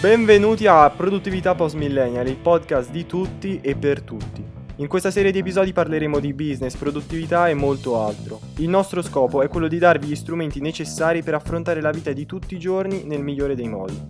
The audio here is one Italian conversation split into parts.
Benvenuti a Produttività Post Millennial, il podcast di tutti e per tutti. In questa serie di episodi parleremo di business, produttività e molto altro. Il nostro scopo è quello di darvi gli strumenti necessari per affrontare la vita di tutti i giorni nel migliore dei modi.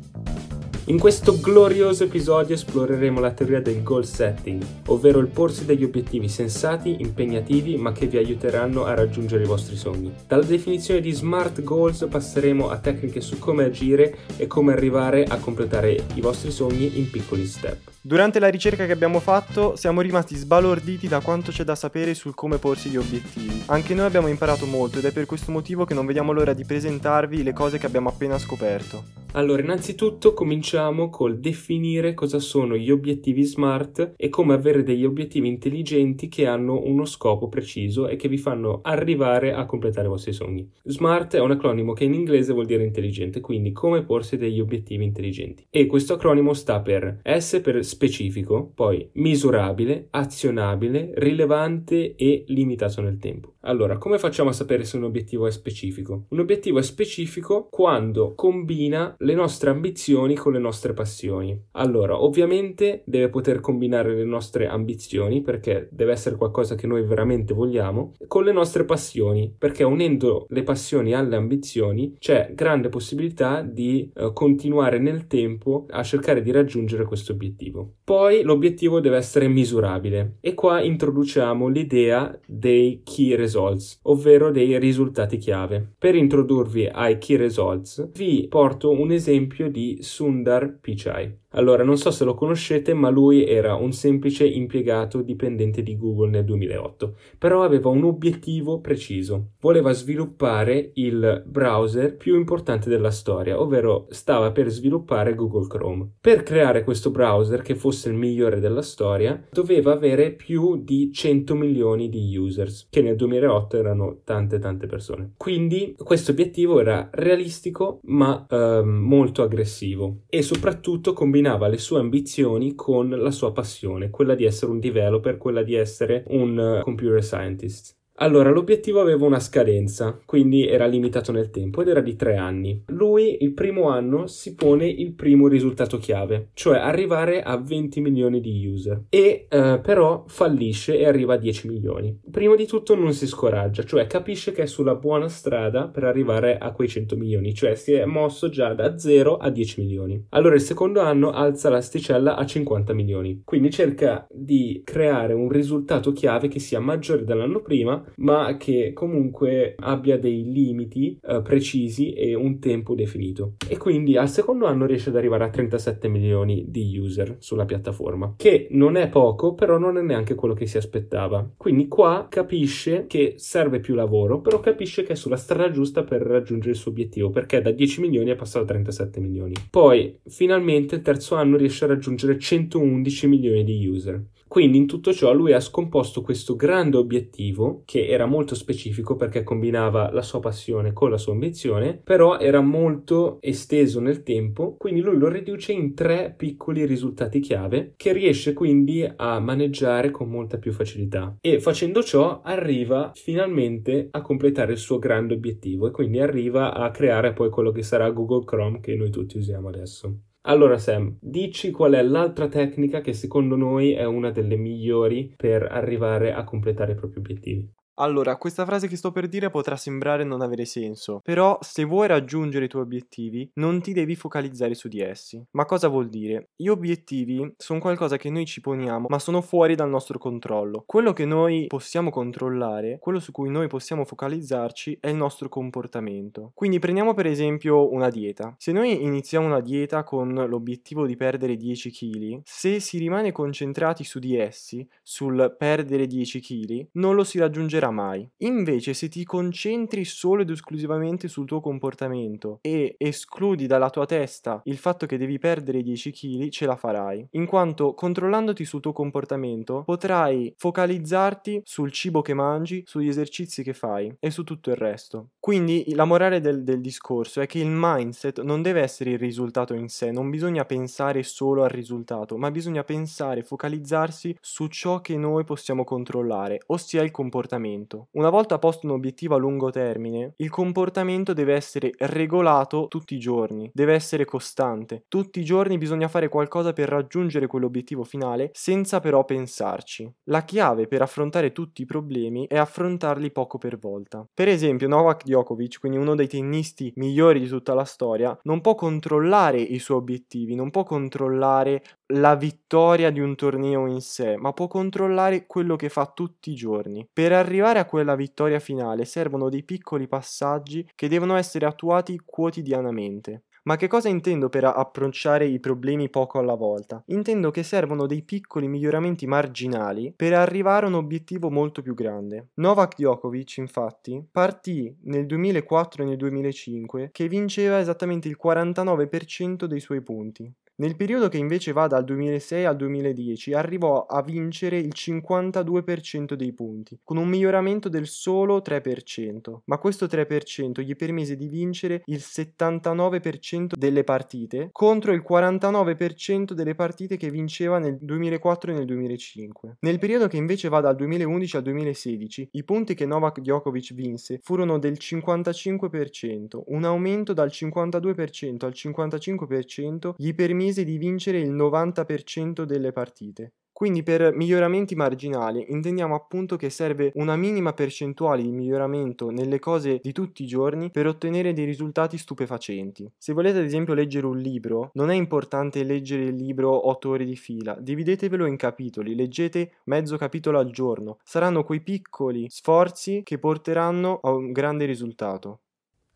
In questo glorioso episodio esploreremo la teoria del goal setting, ovvero il porsi degli obiettivi sensati, impegnativi, ma che vi aiuteranno a raggiungere i vostri sogni. Dalla definizione di smart goals passeremo a tecniche su come agire e come arrivare a completare i vostri sogni in piccoli step. Durante la ricerca che abbiamo fatto siamo rimasti sbalorditi da quanto c'è da sapere sul come porsi gli obiettivi. Anche noi abbiamo imparato molto ed è per questo motivo che non vediamo l'ora di presentarvi le cose che abbiamo appena scoperto. Allora, innanzitutto cominciamo col definire cosa sono gli obiettivi smart e come avere degli obiettivi intelligenti che hanno uno scopo preciso e che vi fanno arrivare a completare i vostri sogni. Smart è un acronimo che in inglese vuol dire intelligente, quindi come porsi degli obiettivi intelligenti. E questo acronimo sta per S per specifico, poi misurabile, azionabile, rilevante e limitato nel tempo. Allora, come facciamo a sapere se un obiettivo è specifico? Un obiettivo è specifico quando combina le nostre ambizioni con le nostre passioni. Allora, ovviamente deve poter combinare le nostre ambizioni perché deve essere qualcosa che noi veramente vogliamo con le nostre passioni, perché unendo le passioni alle ambizioni c'è grande possibilità di eh, continuare nel tempo a cercare di raggiungere questo obiettivo. Poi l'obiettivo deve essere misurabile e qua introduciamo l'idea dei key results, ovvero dei risultati chiave. Per introdurvi ai key results vi porto un esempio di Sundar Pichai. Allora, non so se lo conoscete, ma lui era un semplice impiegato dipendente di Google nel 2008, però aveva un obiettivo preciso. Voleva sviluppare il browser più importante della storia, ovvero stava per sviluppare Google Chrome. Per creare questo browser che fosse il migliore della storia, doveva avere più di 100 milioni di users, che nel 2008 erano tante tante persone. Quindi questo obiettivo era realistico, ma eh, molto aggressivo e soprattutto combinato combinava le sue ambizioni con la sua passione, quella di essere un developer, quella di essere un uh, computer scientist. Allora, l'obiettivo aveva una scadenza, quindi era limitato nel tempo ed era di tre anni. Lui, il primo anno, si pone il primo risultato chiave, cioè arrivare a 20 milioni di user. E eh, però fallisce e arriva a 10 milioni. Prima di tutto non si scoraggia, cioè capisce che è sulla buona strada per arrivare a quei 100 milioni, cioè si è mosso già da 0 a 10 milioni. Allora il secondo anno alza l'asticella a 50 milioni, quindi cerca di creare un risultato chiave che sia maggiore dell'anno prima ma che comunque abbia dei limiti eh, precisi e un tempo definito. E quindi al secondo anno riesce ad arrivare a 37 milioni di user sulla piattaforma, che non è poco, però non è neanche quello che si aspettava. Quindi qua capisce che serve più lavoro, però capisce che è sulla strada giusta per raggiungere il suo obiettivo, perché da 10 milioni è passato a 37 milioni. Poi, finalmente, il terzo anno riesce a raggiungere 111 milioni di user. Quindi in tutto ciò lui ha scomposto questo grande obiettivo che era molto specifico perché combinava la sua passione con la sua ambizione, però era molto esteso nel tempo, quindi lui lo riduce in tre piccoli risultati chiave che riesce quindi a maneggiare con molta più facilità e facendo ciò arriva finalmente a completare il suo grande obiettivo e quindi arriva a creare poi quello che sarà Google Chrome che noi tutti usiamo adesso. Allora Sam, dici qual è l'altra tecnica che secondo noi è una delle migliori per arrivare a completare i propri obiettivi. Allora, questa frase che sto per dire potrà sembrare non avere senso, però se vuoi raggiungere i tuoi obiettivi non ti devi focalizzare su di essi. Ma cosa vuol dire? Gli obiettivi sono qualcosa che noi ci poniamo, ma sono fuori dal nostro controllo. Quello che noi possiamo controllare, quello su cui noi possiamo focalizzarci è il nostro comportamento. Quindi prendiamo per esempio una dieta. Se noi iniziamo una dieta con l'obiettivo di perdere 10 kg, se si rimane concentrati su di essi, sul perdere 10 kg, non lo si raggiungerà finirà mai. Invece se ti concentri solo ed esclusivamente sul tuo comportamento e escludi dalla tua testa il fatto che devi perdere 10 kg, ce la farai. In quanto controllandoti sul tuo comportamento potrai focalizzarti sul cibo che mangi, sugli esercizi che fai e su tutto il resto. Quindi la morale del, del discorso è che il mindset non deve essere il risultato in sé, non bisogna pensare solo al risultato, ma bisogna pensare, focalizzarsi su ciò che noi possiamo controllare, ossia il comportamento. Una volta posto un obiettivo a lungo termine, il comportamento deve essere regolato tutti i giorni, deve essere costante. Tutti i giorni bisogna fare qualcosa per raggiungere quell'obiettivo finale senza però pensarci. La chiave per affrontare tutti i problemi è affrontarli poco per volta. Per esempio, Novak Djokovic, quindi uno dei tennisti migliori di tutta la storia, non può controllare i suoi obiettivi, non può controllare la vittoria di un torneo in sé, ma può controllare quello che fa tutti i giorni. Per arrivare a quella vittoria finale servono dei piccoli passaggi che devono essere attuati quotidianamente. Ma che cosa intendo per approcciare i problemi poco alla volta? Intendo che servono dei piccoli miglioramenti marginali per arrivare a un obiettivo molto più grande. Novak Djokovic, infatti, partì nel 2004 e nel 2005 che vinceva esattamente il 49% dei suoi punti. Nel periodo che invece va dal 2006 al 2010 arrivò a vincere il 52% dei punti, con un miglioramento del solo 3%, ma questo 3% gli permise di vincere il 79% delle partite contro il 49% delle partite che vinceva nel 2004 e nel 2005. Nel periodo che invece va dal 2011 al 2016, i punti che Novak Djokovic vinse furono del 55%, un aumento dal 52% al 55% gli permise di vincere il 90% delle partite. Quindi per miglioramenti marginali intendiamo appunto che serve una minima percentuale di miglioramento nelle cose di tutti i giorni per ottenere dei risultati stupefacenti. Se volete ad esempio leggere un libro, non è importante leggere il libro 8 ore di fila, dividetevelo in capitoli, leggete mezzo capitolo al giorno. Saranno quei piccoli sforzi che porteranno a un grande risultato.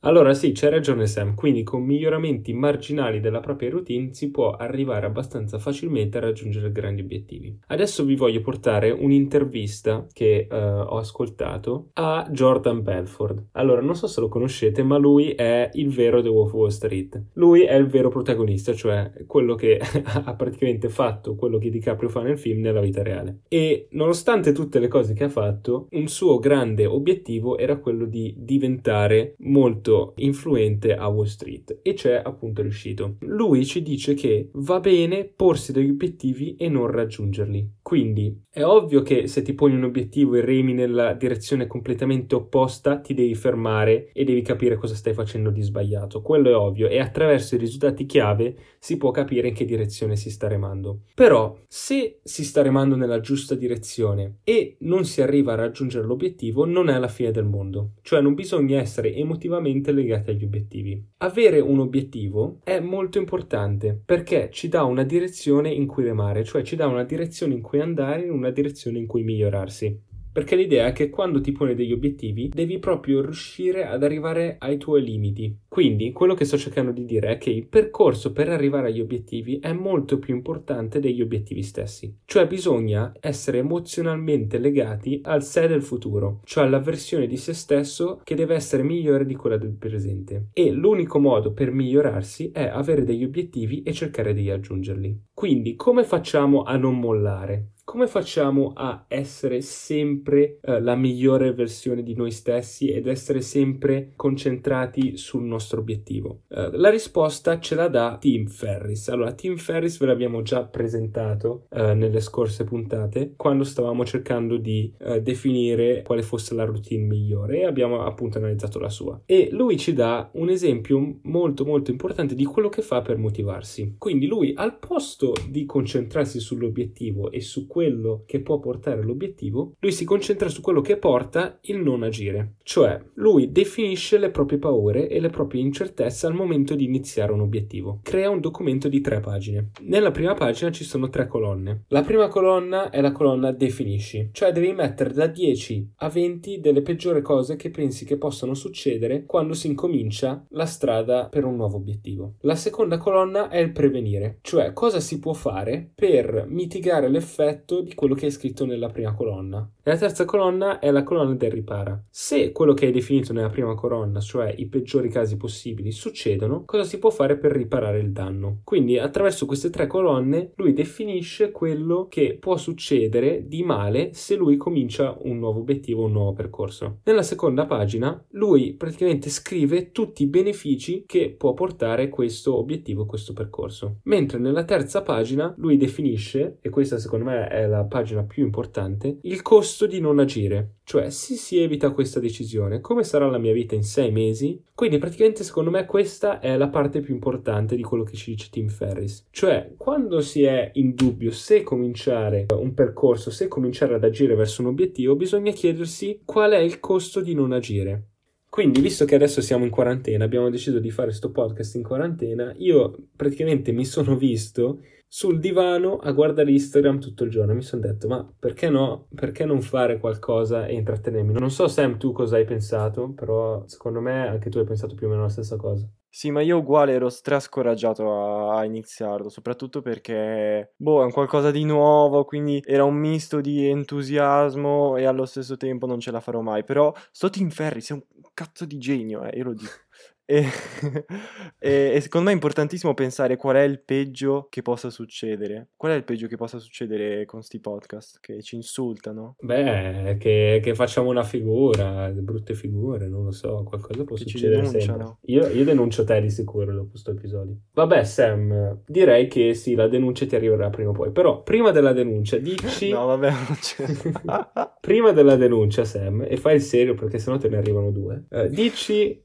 Allora sì, c'è ragione Sam, quindi con miglioramenti marginali della propria routine si può arrivare abbastanza facilmente a raggiungere grandi obiettivi. Adesso vi voglio portare un'intervista che uh, ho ascoltato a Jordan Belford. Allora, non so se lo conoscete, ma lui è il vero The Wolf of Wall Street. Lui è il vero protagonista, cioè quello che ha praticamente fatto quello che DiCaprio fa nel film nella vita reale. E nonostante tutte le cose che ha fatto, un suo grande obiettivo era quello di diventare molto molto influente a Wall Street e c'è appunto riuscito. Lui ci dice che va bene porsi degli obiettivi e non raggiungerli. Quindi è ovvio che se ti poni un obiettivo e remi nella direzione completamente opposta, ti devi fermare e devi capire cosa stai facendo di sbagliato. Quello è ovvio e attraverso i risultati chiave si può capire in che direzione si sta remando. Però se si sta remando nella giusta direzione e non si arriva a raggiungere l'obiettivo, non è la fine del mondo. Cioè non bisogna essere emotivamente legati agli obiettivi. Avere un obiettivo è molto importante perché ci dà una direzione in cui remare, cioè ci dà una direzione in cui andare, una direzione in cui migliorarsi. Perché l'idea è che quando ti poni degli obiettivi devi proprio riuscire ad arrivare ai tuoi limiti. Quindi quello che sto cercando di dire è che il percorso per arrivare agli obiettivi è molto più importante degli obiettivi stessi. Cioè bisogna essere emozionalmente legati al sé del futuro, cioè alla versione di se stesso che deve essere migliore di quella del presente. E l'unico modo per migliorarsi è avere degli obiettivi e cercare di raggiungerli. Quindi come facciamo a non mollare? Come facciamo a essere sempre eh, la migliore versione di noi stessi ed essere sempre concentrati sul nostro obiettivo? Eh, la risposta ce la dà Tim Ferris. Allora, Tim Ferris ve l'abbiamo già presentato eh, nelle scorse puntate quando stavamo cercando di eh, definire quale fosse la routine migliore e abbiamo appunto analizzato la sua. E lui ci dà un esempio molto molto importante di quello che fa per motivarsi. Quindi lui al posto di concentrarsi sull'obiettivo e su quello che può portare all'obiettivo, lui si concentra su quello che porta il non agire. Cioè, lui definisce le proprie paure e le proprie incertezze al momento di iniziare un obiettivo. Crea un documento di tre pagine. Nella prima pagina ci sono tre colonne. La prima colonna è la colonna definisci, cioè devi mettere da 10 a 20 delle peggiori cose che pensi che possano succedere quando si incomincia la strada per un nuovo obiettivo. La seconda colonna è il prevenire, cioè cosa si può fare per mitigare l'effetto effetto di quello che hai scritto nella prima colonna. E la terza colonna è la colonna del ripara. Se quello che hai definito nella prima colonna, cioè i peggiori casi possibili, succedono, cosa si può fare per riparare il danno? Quindi attraverso queste tre colonne lui definisce quello che può succedere di male se lui comincia un nuovo obiettivo, un nuovo percorso. Nella seconda pagina lui praticamente scrive tutti i benefici che può portare questo obiettivo, questo percorso. Mentre nella terza pagina lui definisce, e questa secondo me è la pagina più importante, il costo costo di non agire. Cioè, se si evita questa decisione, come sarà la mia vita in sei mesi? Quindi, praticamente, secondo me, questa è la parte più importante di quello che ci dice Tim Ferris. Cioè, quando si è in dubbio se cominciare un percorso, se cominciare ad agire verso un obiettivo, bisogna chiedersi qual è il costo di non agire. Quindi, visto che adesso siamo in quarantena, abbiamo deciso di fare questo podcast in quarantena, io praticamente mi sono visto sul divano a guardare Instagram tutto il giorno. Mi sono detto, ma perché no? Perché non fare qualcosa e intrattenermi? Non so, Sam, tu cosa hai pensato, però secondo me anche tu hai pensato più o meno la stessa cosa. Sì, ma io uguale ero strascoraggiato a, a iniziarlo, soprattutto perché, boh, è un qualcosa di nuovo, quindi era un misto di entusiasmo e allo stesso tempo non ce la farò mai. Però sto Tim Ferry, sei un cazzo di genio, eh, io lo dico. E, e, e, secondo me è importantissimo pensare qual è il peggio che possa succedere. Qual è il peggio che possa succedere con sti podcast? Che ci insultano? Beh, che, che facciamo una figura, brutte figure, non lo so, qualcosa può che succedere sempre. Io, io, denuncio te di sicuro dopo questo episodio. Vabbè, Sam, direi che sì, la denuncia ti arriverà prima o poi. Però, prima della denuncia, dici... no, vabbè, non c'è... prima della denuncia, Sam, e fai il serio perché sennò te ne arrivano due, uh, dici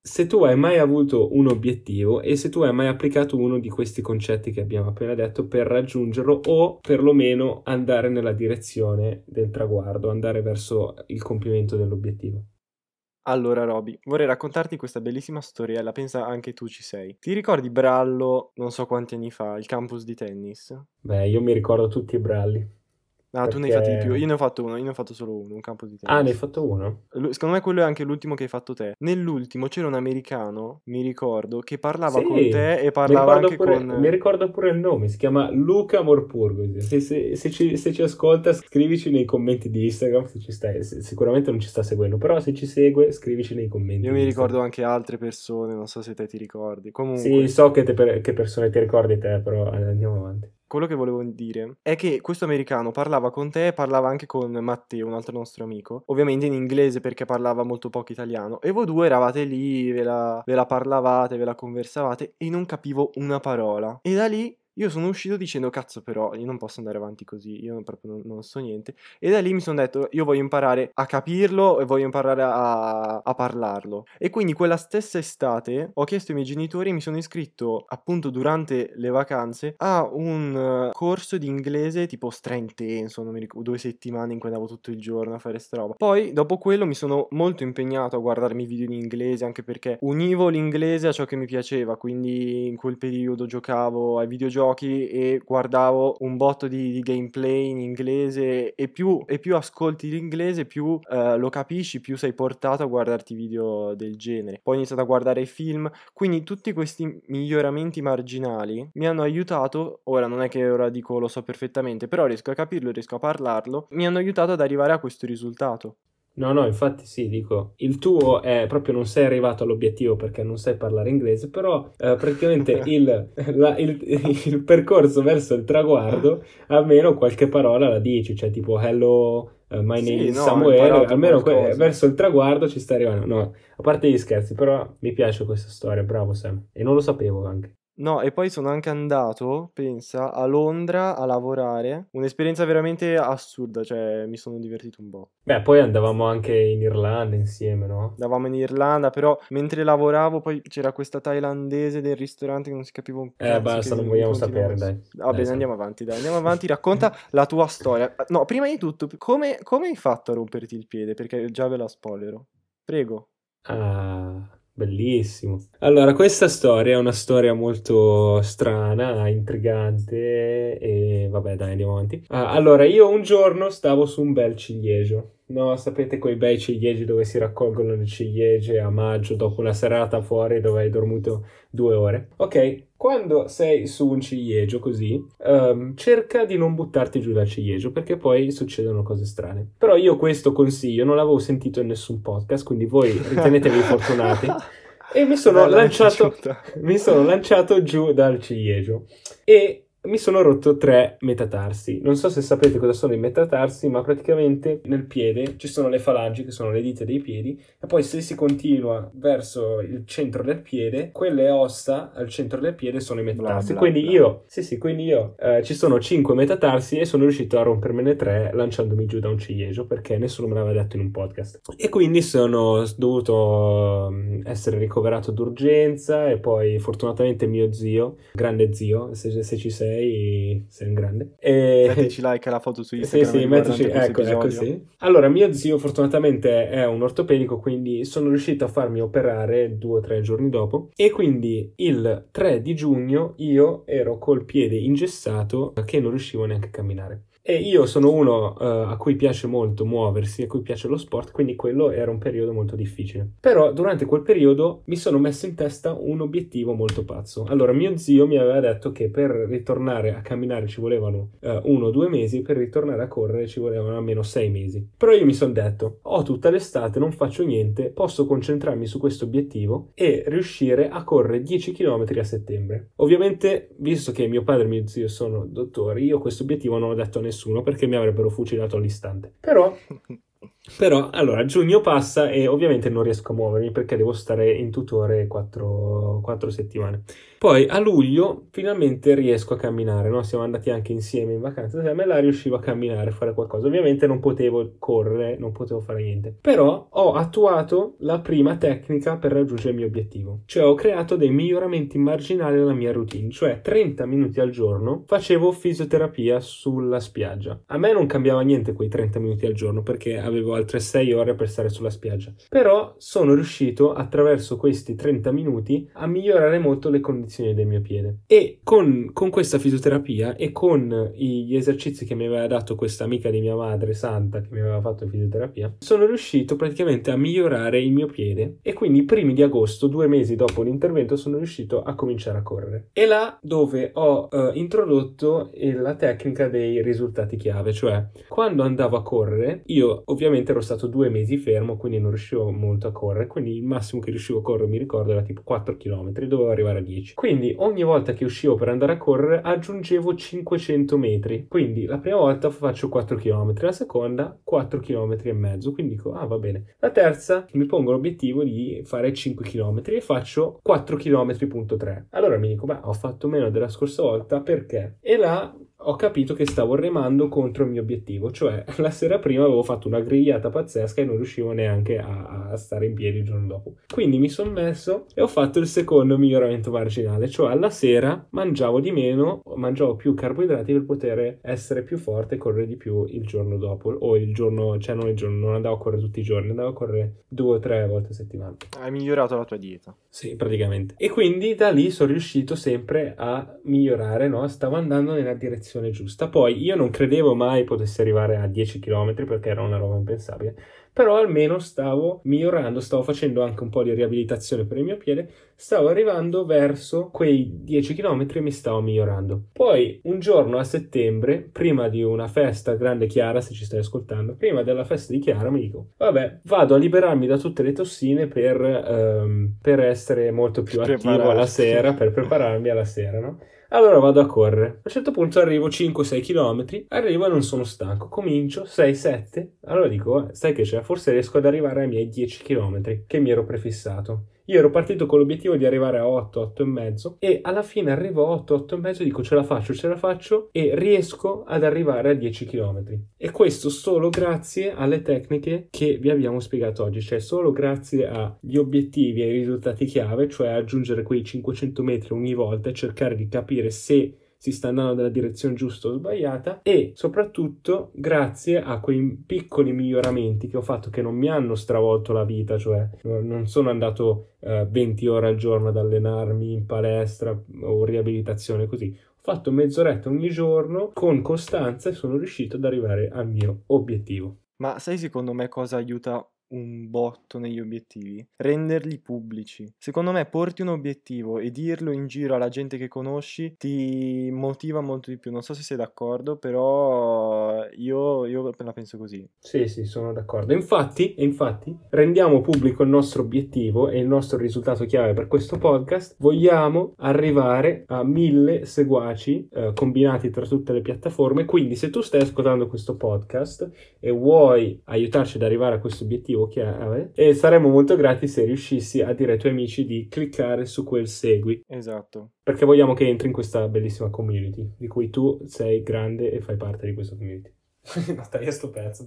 se tu hai mai avuto un obiettivo e se tu hai mai applicato uno di questi concetti che abbiamo appena detto per raggiungerlo o perlomeno andare nella direzione del traguardo, andare verso il compimento dell'obiettivo. Allora, Roby, vorrei raccontarti questa bellissima storiella, pensa anche tu ci sei. Ti ricordi Brallo, non so quanti anni fa, il campus di tennis? Beh, io mi ricordo tutti i Bralli. Ah, perché... tu ne hai fatti di più. Io ne ho fatto uno, io ne ho fatto solo uno, un campo di tennis. Ah, ne hai fatto uno? Secondo me quello è anche l'ultimo che hai fatto te. Nell'ultimo c'era un americano, mi ricordo, che parlava sì, con te e parlava anche pure, con... Mi ricordo pure il nome, si chiama Luca Morpurgo. Se, se, se, ci, se, ci, ascolta, scrivici nei commenti di Instagram se ci stai. sicuramente non ci sta seguendo, però se ci segue, scrivici nei commenti. Io mi ricordo anche altre persone, non so se te ti ricordi. Comunque... Sì, so che, te, che persone ti ricordi te, però andiamo avanti quello che volevo dire è che questo americano parlava con te e parlava anche con Matteo, un altro nostro amico, ovviamente in inglese perché parlava molto poco italiano, e voi due eravate lì, ve la, ve la parlavate, ve la conversavate e non capivo una parola. E da lì io sono uscito dicendo cazzo però io non posso andare avanti così, io proprio non, non so niente. E da lì mi sono detto io voglio imparare a capirlo e voglio imparare a, a, parlarlo. E quindi quella stessa estate ho chiesto ai miei genitori e mi sono iscritto appunto durante le vacanze a un uh, corso di inglese tipo stra-intenso, non mi ricordo, due settimane in cui andavo tutto il giorno a fare sta roba. Poi dopo quello mi sono molto impegnato a guardarmi video in inglese anche perché univo l'inglese a ciò che mi piaceva, quindi in quel periodo giocavo ai videogiochi videogiochi e guardavo un botto di, di gameplay in inglese e più, e più ascolti l'inglese più uh, lo capisci, più sei portato a guardarti video del genere. Poi ho iniziato a guardare film, quindi tutti questi miglioramenti marginali mi hanno aiutato, ora non è che ora dico lo so perfettamente, però riesco a capirlo, riesco a parlarlo, mi hanno aiutato ad arrivare a questo risultato. No, no, infatti sì, dico, il tuo è proprio non sei arrivato all'obiettivo perché non sai parlare inglese, però eh, praticamente il, la, il, il, percorso verso il traguardo almeno qualche parola la dici, cioè tipo hello, uh, my name sì, is no, Samuele, almeno que- verso il traguardo ci sta arrivando. No, a parte gli scherzi, però mi piace questa storia, bravo Sam, e non lo sapevo anche. No, e poi sono anche andato, pensa, a Londra a lavorare. Un'esperienza veramente assurda, cioè mi sono divertito un po'. Beh, poi andavamo anche in Irlanda insieme, no? Andavamo in Irlanda, però mentre lavoravo poi c'era questa thailandese del ristorante che non si capiva un po'. Eh, basta, non vogliamo sapere, dai. Va bene, andiamo avanti, dai, andiamo avanti, racconta la tua storia. No, prima di tutto, come, come hai fatto a romperti il piede? Perché già ve la spoilerò. Prego. Ah... Bellissimo. Allora, questa storia è una storia molto strana, intrigante e vabbè, dai, andiamo avanti. Ah, allora, io un giorno stavo su un bel ciliegio. No, sapete quei bei ciliegi dove si raccolgono le ciliegie a maggio dopo una serata fuori dove hai dormito due ore? Ok, quando sei su un ciliegio così, um, cerca di non buttarti giù dal ciliegio perché poi succedono cose strane. Però io questo consiglio non l'avevo sentito in nessun podcast, quindi voi ritenetevi fortunati. E mi sono, lanciato, mi sono lanciato giù dal ciliegio. E mi sono rotto tre metatarsi. Non so se sapete cosa sono i metatarsi, ma praticamente nel piede ci sono le falangi, che sono le dita dei piedi, e poi se si continua verso il centro del piede, quelle ossa al centro del piede sono i metatarsi. Bla, bla, quindi bla. io, sì sì, quindi io eh, ci sono cinque metatarsi e sono riuscito a rompermene tre lanciandomi giù da un ciliegio perché nessuno me l'aveva detto in un podcast. E quindi sono dovuto mm, essere ricoverato d'urgenza e poi fortunatamente mio zio, grande zio, se, se ci sei, sei un grande. E... Mettici like alla foto su Instagram. Sì, sì, mettici, ecco, ecco, sì. Allora, mio zio fortunatamente è un ortopedico, quindi sono riuscito a farmi operare due o tre giorni dopo e quindi il 3 di giugno io ero col piede ingessato che non riuscivo neanche a camminare. E io sono uno uh, a cui piace molto muoversi, a cui piace lo sport, quindi quello era un periodo molto difficile. Però durante quel periodo mi sono messo in testa un obiettivo molto pazzo. Allora, mio zio mi aveva detto che per ritornare a camminare ci volevano uh, uno o due mesi, per ritornare a correre ci volevano almeno sei mesi. Però io mi sono detto, ho tutta l'estate, non faccio niente, posso concentrarmi su questo obiettivo e riuscire a correre 10 km a settembre. Ovviamente, visto che mio padre e mio zio sono dottori, io questo obiettivo non ho detto a nessuno nessuno perché mi avrebbero fucilato all'istante. Però Però allora giugno passa e ovviamente non riesco a muovermi perché devo stare in tutore 4, 4 settimane. Poi a luglio finalmente riesco a camminare, no? siamo andati anche insieme in vacanza, e me la riuscivo a camminare, a fare qualcosa. Ovviamente non potevo correre, non potevo fare niente. Però ho attuato la prima tecnica per raggiungere il mio obiettivo. Cioè ho creato dei miglioramenti marginali alla mia routine, cioè 30 minuti al giorno facevo fisioterapia sulla spiaggia. A me non cambiava niente quei 30 minuti al giorno perché avevo altre 6 ore per stare sulla spiaggia. Però sono riuscito attraverso questi 30 minuti a migliorare molto le condizioni del mio piede. E con, con questa fisioterapia e con gli esercizi che mi aveva dato questa amica di mia madre, Santa, che mi aveva fatto fisioterapia, sono riuscito praticamente a migliorare il mio piede. E quindi i primi di agosto, due mesi dopo l'intervento, sono riuscito a cominciare a correre. E là dove ho uh, introdotto la tecnica dei risultati chiave, cioè quando andavo a correre, io ovviamente ero stato due mesi fermo, quindi non riuscivo molto a correre, quindi il massimo che riuscivo a correre, mi ricordo, era tipo 4 km, dovevo arrivare a 10. Quindi ogni volta che uscivo per andare a correre aggiungevo 500 metri, quindi la prima volta faccio 4 km, la seconda 4 km e mezzo, quindi dico, ah va bene. La terza mi pongo l'obiettivo di fare 5 km e faccio 4 km.3. Allora mi dico, beh, ho fatto meno della scorsa volta perché? E là ho capito che stavo remando contro il mio obiettivo, cioè la sera prima avevo fatto una grigliata pazzesca e non riuscivo neanche a, a stare in piedi il giorno dopo. Quindi mi sono messo e ho fatto il secondo miglioramento marginale, cioè alla sera mangiavo di meno, mangiavo più carboidrati per poter essere più forte e correre di più il giorno dopo, o il giorno, cioè non il giorno, non andavo a correre tutti i giorni, andavo a correre due o tre volte a settimana. Hai migliorato la tua dieta. Sì, praticamente. E quindi da lì sono riuscito sempre a migliorare, no? Stavo andando nella direzione direzione giusta. Poi io non credevo mai potessi arrivare a 10 km perché era una roba impensabile, però almeno stavo migliorando, stavo facendo anche un po' di riabilitazione per il mio piede, stavo arrivando verso quei 10 km e mi stavo migliorando. Poi un giorno a settembre, prima di una festa grande Chiara, se ci stai ascoltando, prima della festa di Chiara mi dico, vabbè, vado a liberarmi da tutte le tossine per, um, per essere molto più attivo alla sera, per prepararmi alla sera, no? Allora vado a correre. A un certo punto arrivo 5-6 km, arrivo e non sono stanco. Comincio 6-7. Allora dico, eh, sai che c'è? Forse riesco ad arrivare ai miei 10 km che mi ero prefissato. Io ero partito con l'obiettivo di arrivare a 8, 8 e mezzo e alla fine arrivo a 8, 8 e mezzo dico ce la faccio, ce la faccio e riesco ad arrivare a 10 km. E questo solo grazie alle tecniche che vi abbiamo spiegato oggi, cioè solo grazie agli obiettivi e ai risultati chiave, cioè aggiungere quei 500 metri ogni volta e cercare di capire se si sta andando nella direzione giusta o sbagliata e soprattutto grazie a quei piccoli miglioramenti che ho fatto che non mi hanno stravolto la vita, cioè non sono andato eh, 20 ore al giorno ad allenarmi in palestra o riabilitazione così. Ho fatto mezz'oretta ogni giorno con costanza e sono riuscito ad arrivare al mio obiettivo. Ma sai secondo me cosa aiuta un botto negli obiettivi? Renderli pubblici. Secondo me porti un obiettivo e dirlo in giro alla gente che conosci ti motiva molto di più. Non so se sei d'accordo, però io, io la penso così. Sì, sì, sono d'accordo. Infatti, infatti, rendiamo pubblico il nostro obiettivo e il nostro risultato chiave per questo podcast. Vogliamo arrivare a mille seguaci eh, combinati tra tutte le piattaforme. Quindi, se tu stai ascoltando questo podcast e vuoi aiutarci ad arrivare a questo obiettivo chiave, e saremmo molto grati se riuscissi a dire ai tuoi amici di cliccare su quel segui. Esatto. Perché vogliamo che entri in questa bellissima community di cui tu sei grande e fai parte di questa community. Natalia, sto pezzo.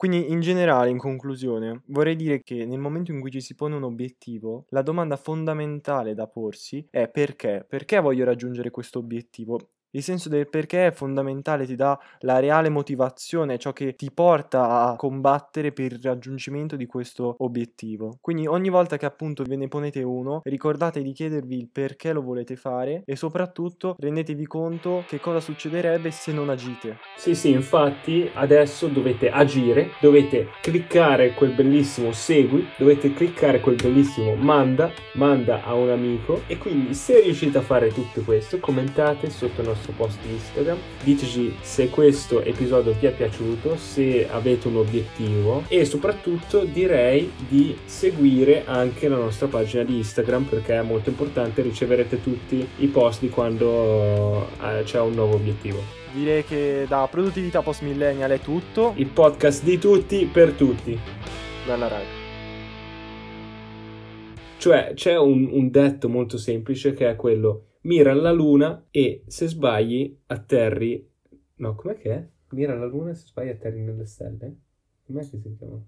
Quindi in generale, in conclusione, vorrei dire che nel momento in cui ci si pone un obiettivo, la domanda fondamentale da porsi è perché? Perché voglio raggiungere questo obiettivo? Il senso del perché è fondamentale, ti dà la reale motivazione, ciò che ti porta a combattere per il raggiungimento di questo obiettivo. Quindi ogni volta che appunto ve ne ponete uno, ricordate di chiedervi il perché lo volete fare e soprattutto rendetevi conto che cosa succederebbe se non agite. Sì, sì, infatti adesso dovete agire, dovete cliccare quel bellissimo segui, dovete cliccare quel bellissimo manda, manda a un amico e quindi se riuscite a fare tutto questo commentate sotto il nostro nostro post Instagram. Diteci se questo episodio vi è piaciuto, se avete un obiettivo e soprattutto direi di seguire anche la nostra pagina di Instagram perché è molto importante, riceverete tutti i post di quando eh, c'è un nuovo obiettivo. Direi che da produttività post millennial è tutto. Il podcast di tutti per tutti. Dalla Rai. Cioè c'è un, un detto molto semplice che è quello mira alla luna e se sbagli atterri... No, com'è che è? Mira alla luna e se sbagli atterri nelle stelle? Com'è che si chiama?